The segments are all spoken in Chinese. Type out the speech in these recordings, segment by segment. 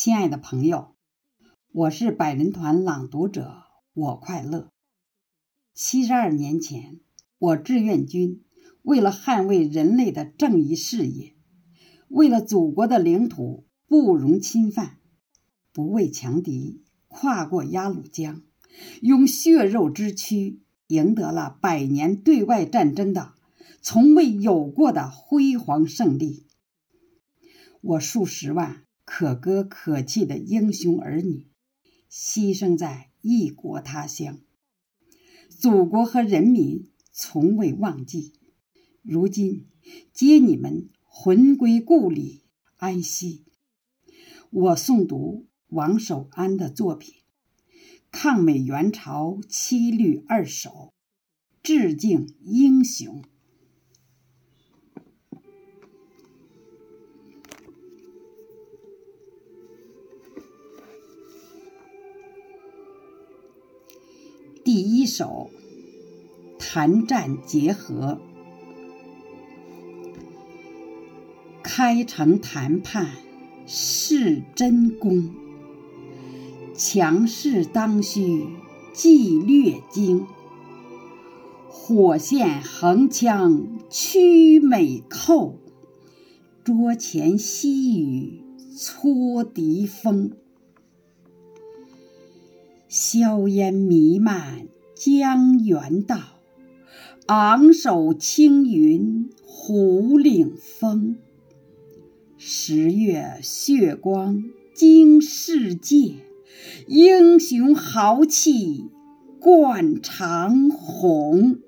亲爱的朋友，我是百人团朗读者，我快乐。七十二年前，我志愿军为了捍卫人类的正义事业，为了祖国的领土不容侵犯，不畏强敌，跨过鸭绿江，用血肉之躯赢得了百年对外战争的从未有过的辉煌胜利。我数十万。可歌可泣的英雄儿女，牺牲在异国他乡，祖国和人民从未忘记。如今接你们魂归故里安息。我诵读王守安的作品《抗美援朝七律二首》，致敬英雄。第一首，谈战结合，开城谈判是真功，强势当需计略精，火线横枪驱美寇，桌前细雨搓敌风。硝烟弥漫江原道，昂首青云虎岭峰。十月血光惊世界，英雄豪气贯长虹。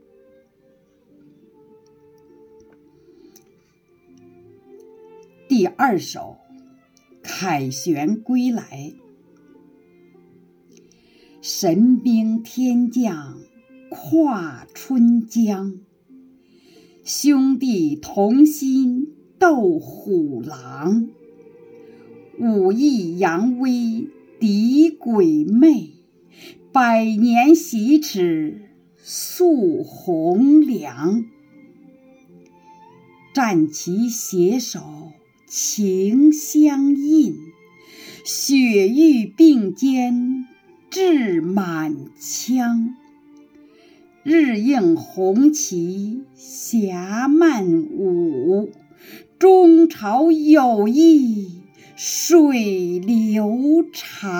第二首，凯旋归来。神兵天降跨春江，兄弟同心斗虎狼。武艺扬威敌鬼魅，百年喜耻诉红梁。战旗携手情相印，雪域并肩。志满腔，日映红旗霞漫舞，中朝友谊水流长。